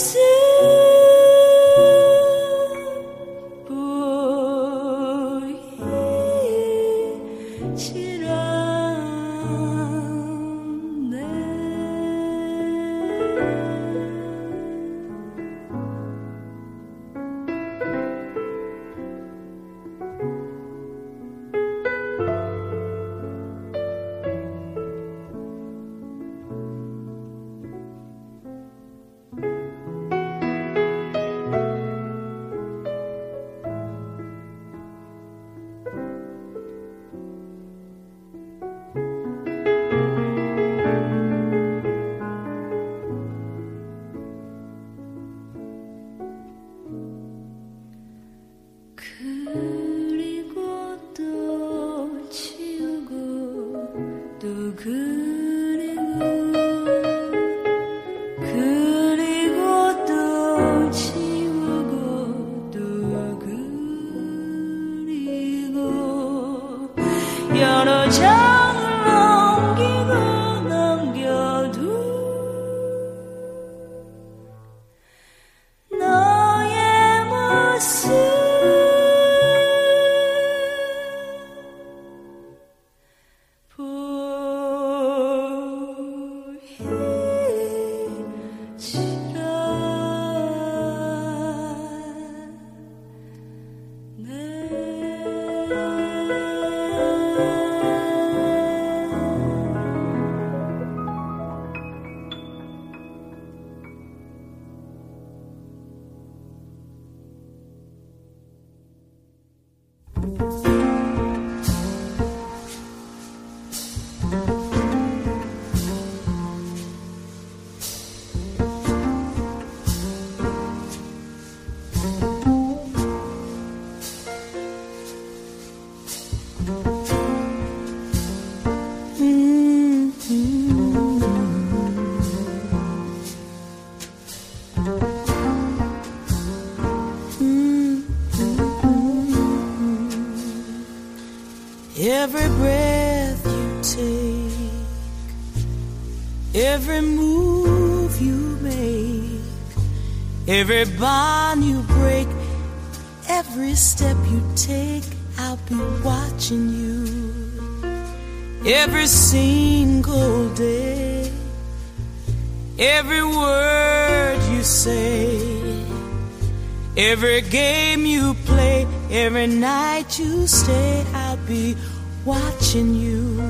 see every game you play, every night you stay, I'll be watching you.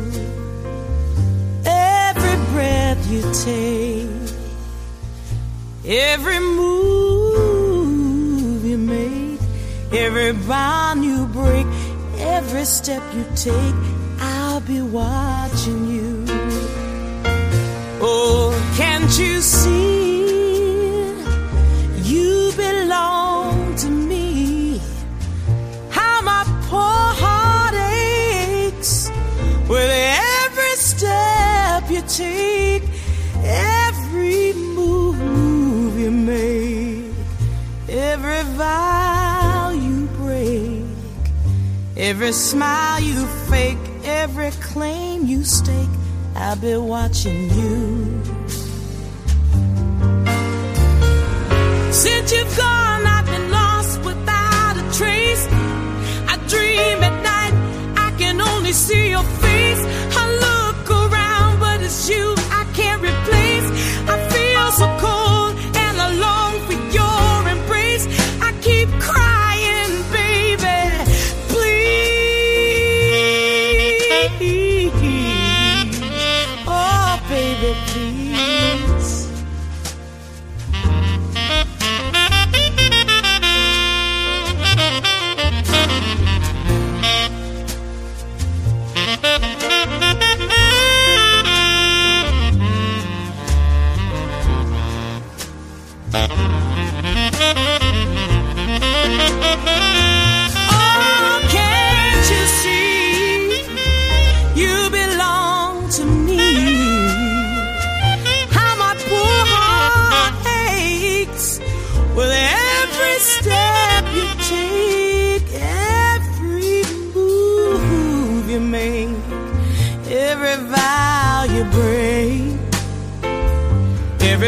Every breath you take, every move you make, every bond you break, every step you take, I'll be watching you. Oh, can't you see? every smile you fake, every claim you stake. I'll be watching you. Since you've gone, I've been lost without a trace. I dream at night, I can only see your face. I look around, but it's you I can't replace. I feel so cold.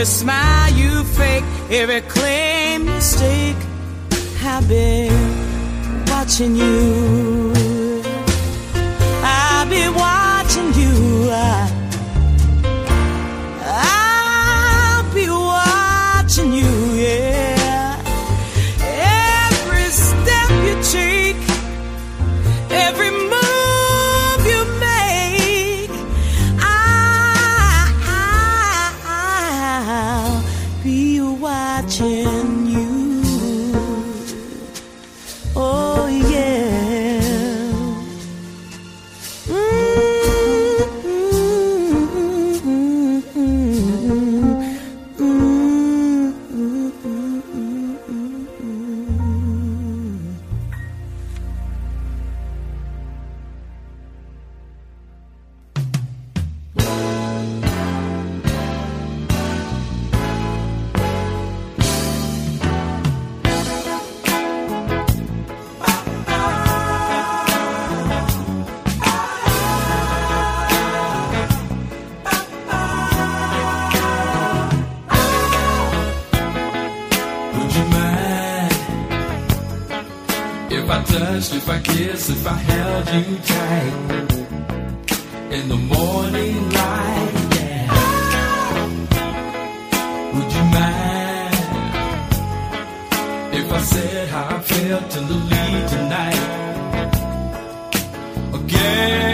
Every smile you fake, every claim you stake, I've been watching you. Would you mind if I said how I felt in the tonight? Again.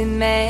Demands.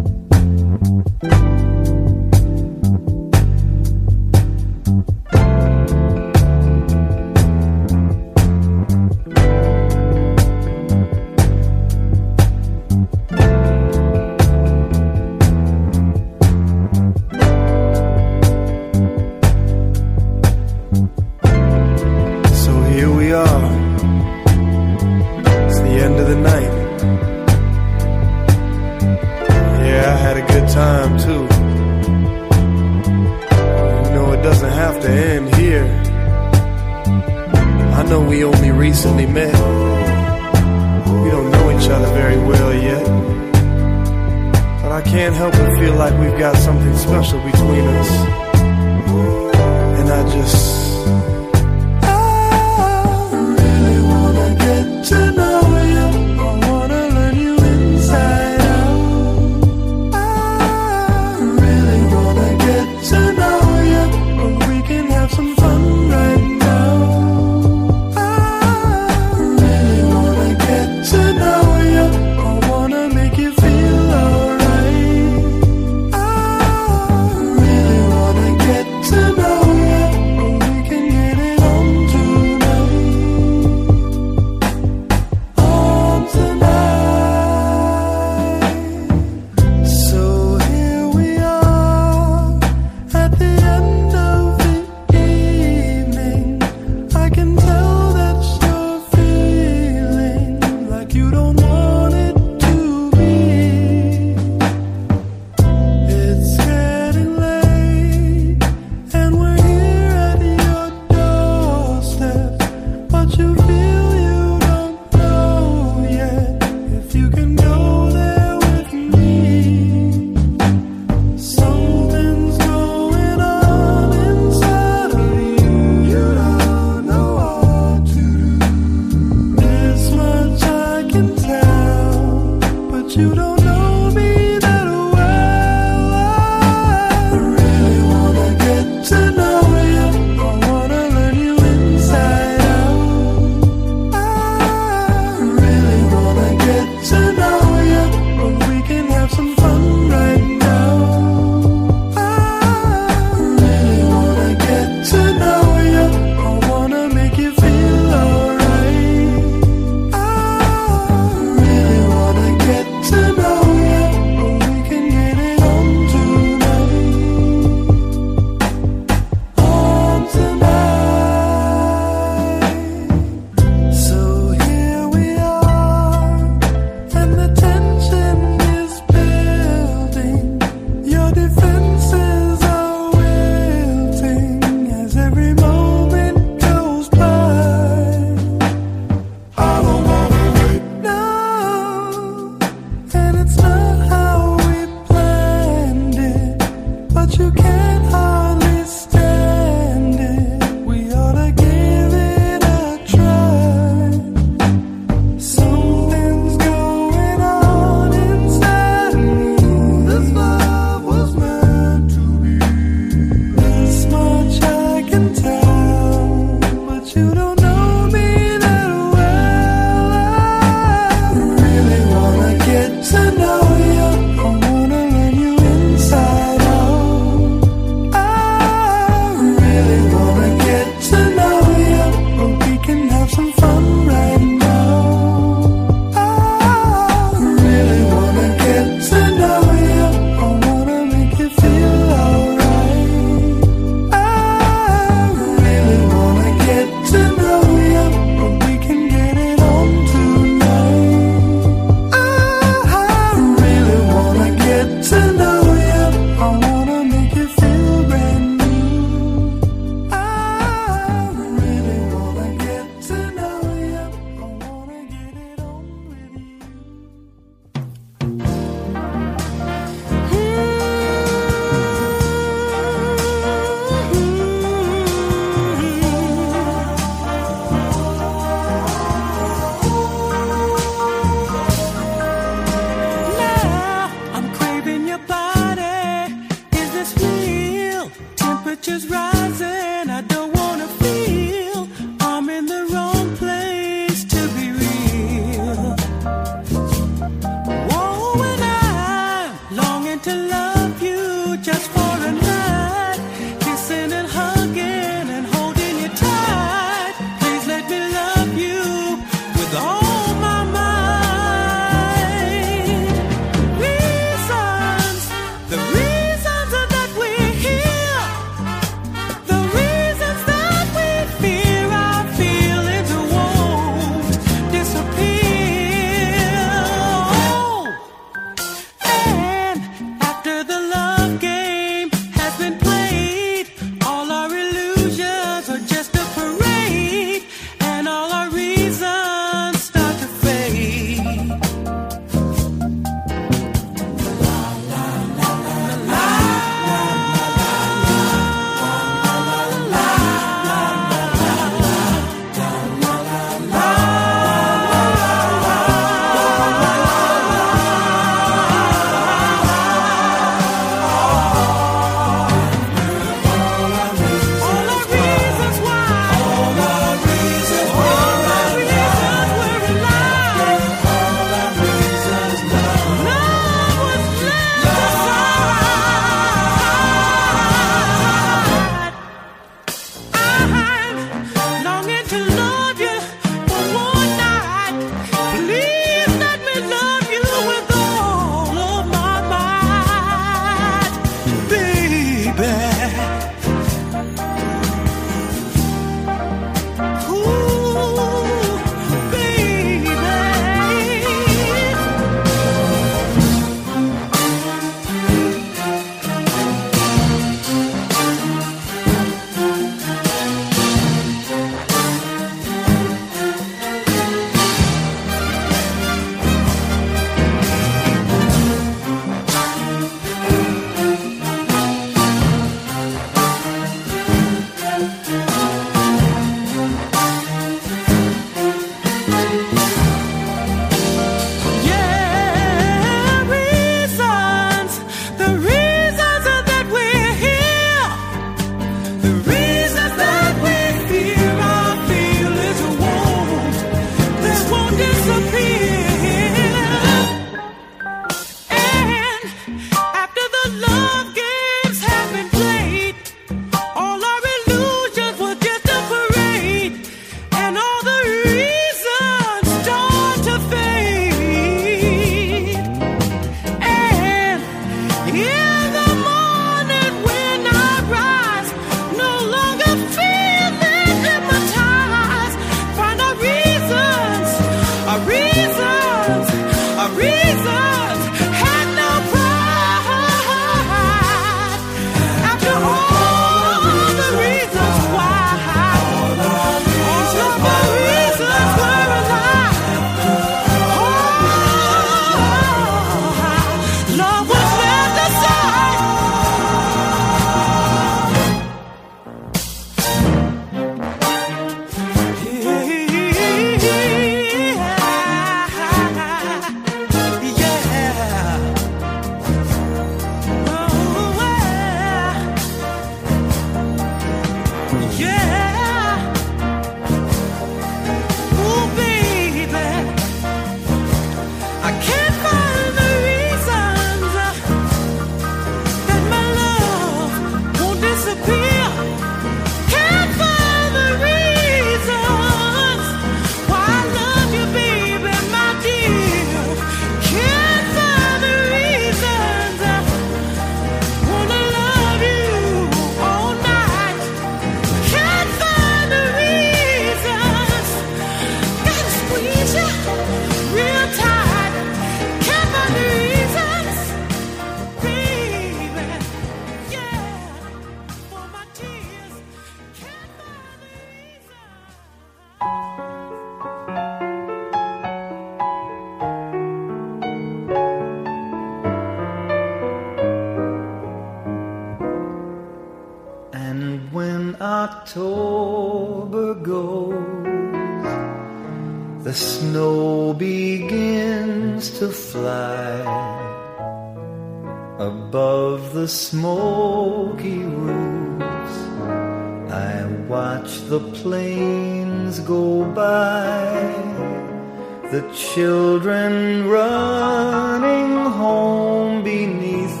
the children running home beneath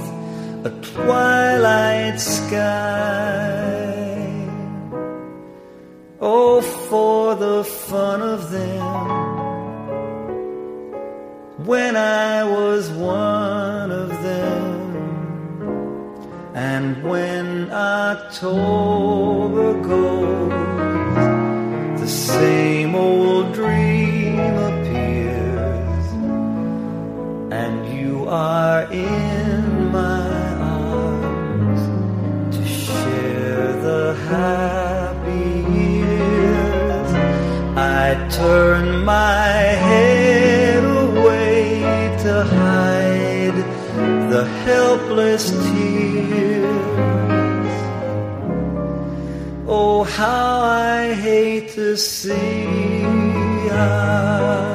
a twilight sky. Oh, for the fun of them when I was one of them, and when October goes the same. are in my arms to share the happy years. I turn my head away to hide the helpless tears. Oh, how I hate to see. us.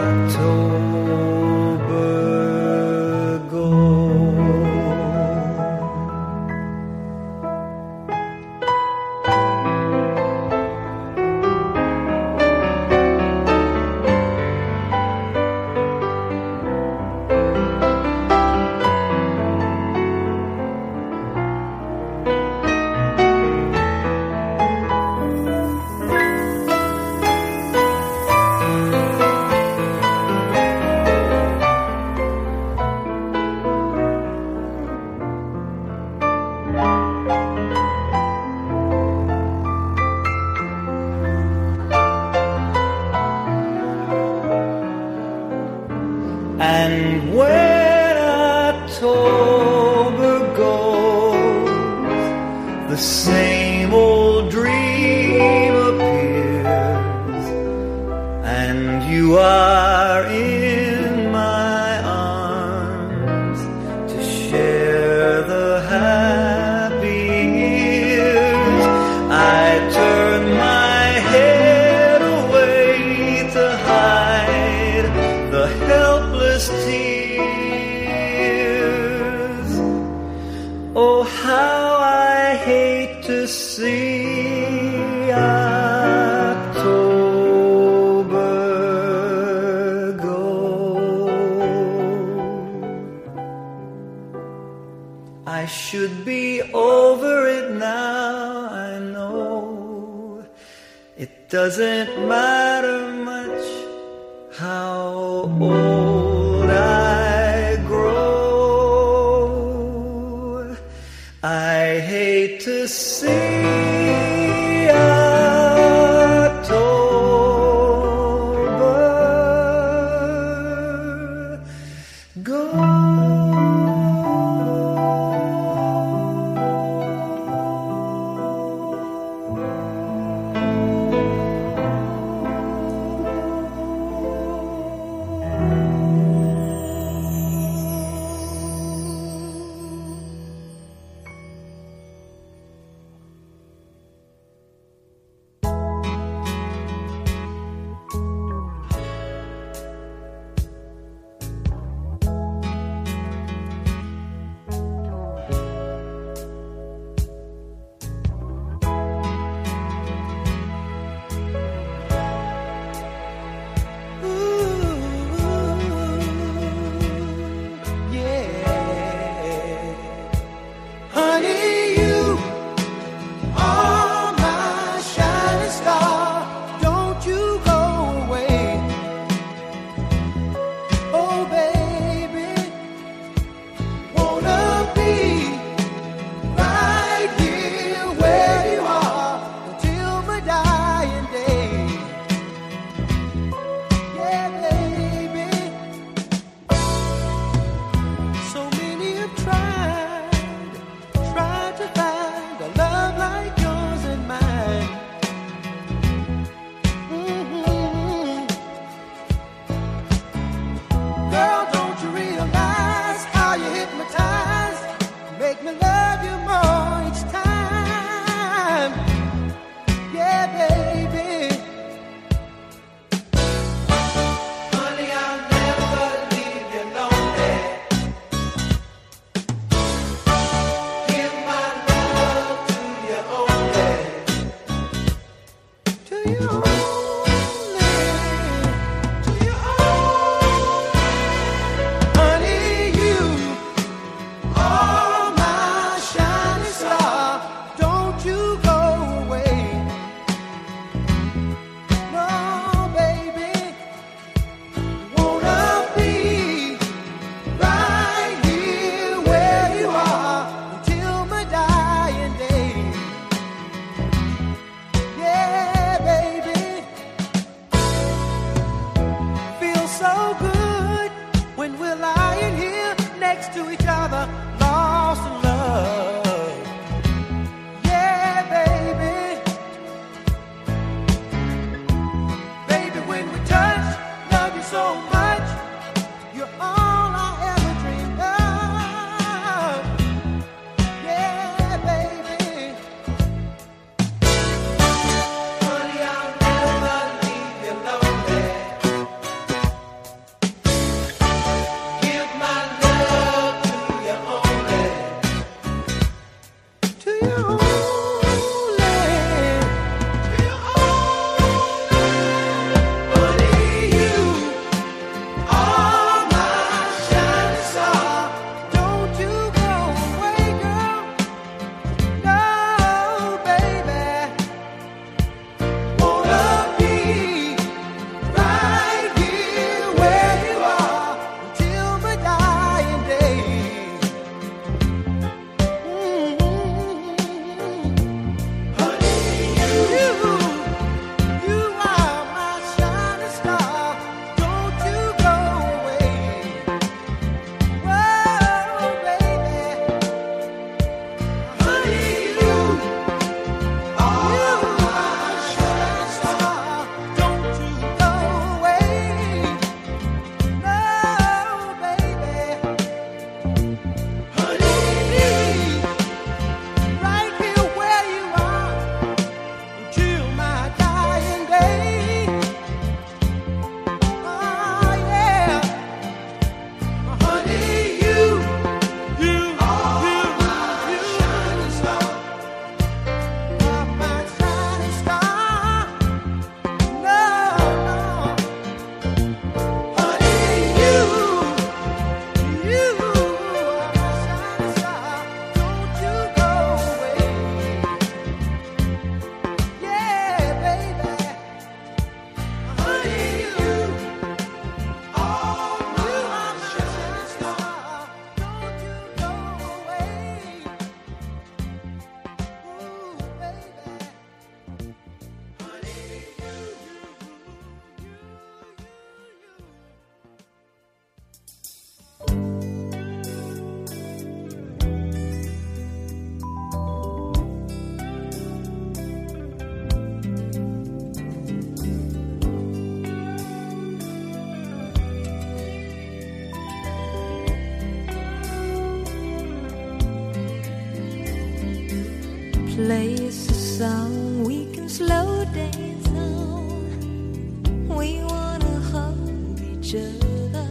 plays a song, we can slow dance on. We wanna hold each other.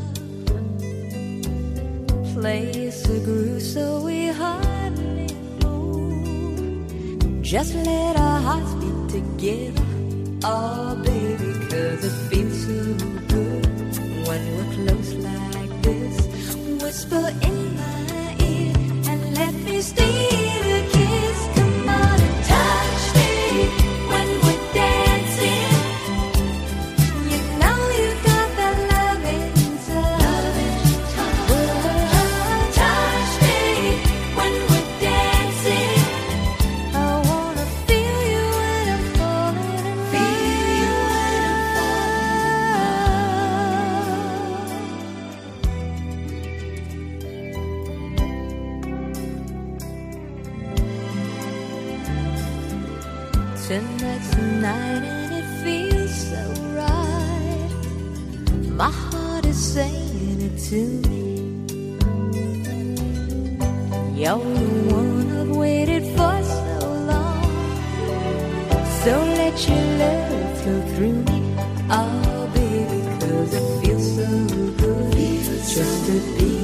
Plays a groove so we hardly know. Just let our hearts beat together. All through. Oh, baby, cause it feels so good. Feels just so to be.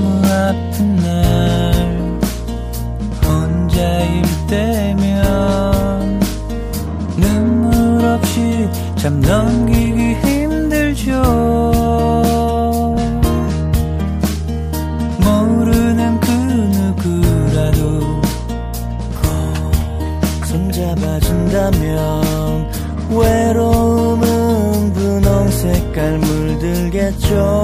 너무 날 혼자일 때면 눈물 없이 잠 넘기기 힘들죠. 그 손잡아준다면 외로움은 분홍 색깔 물들겠죠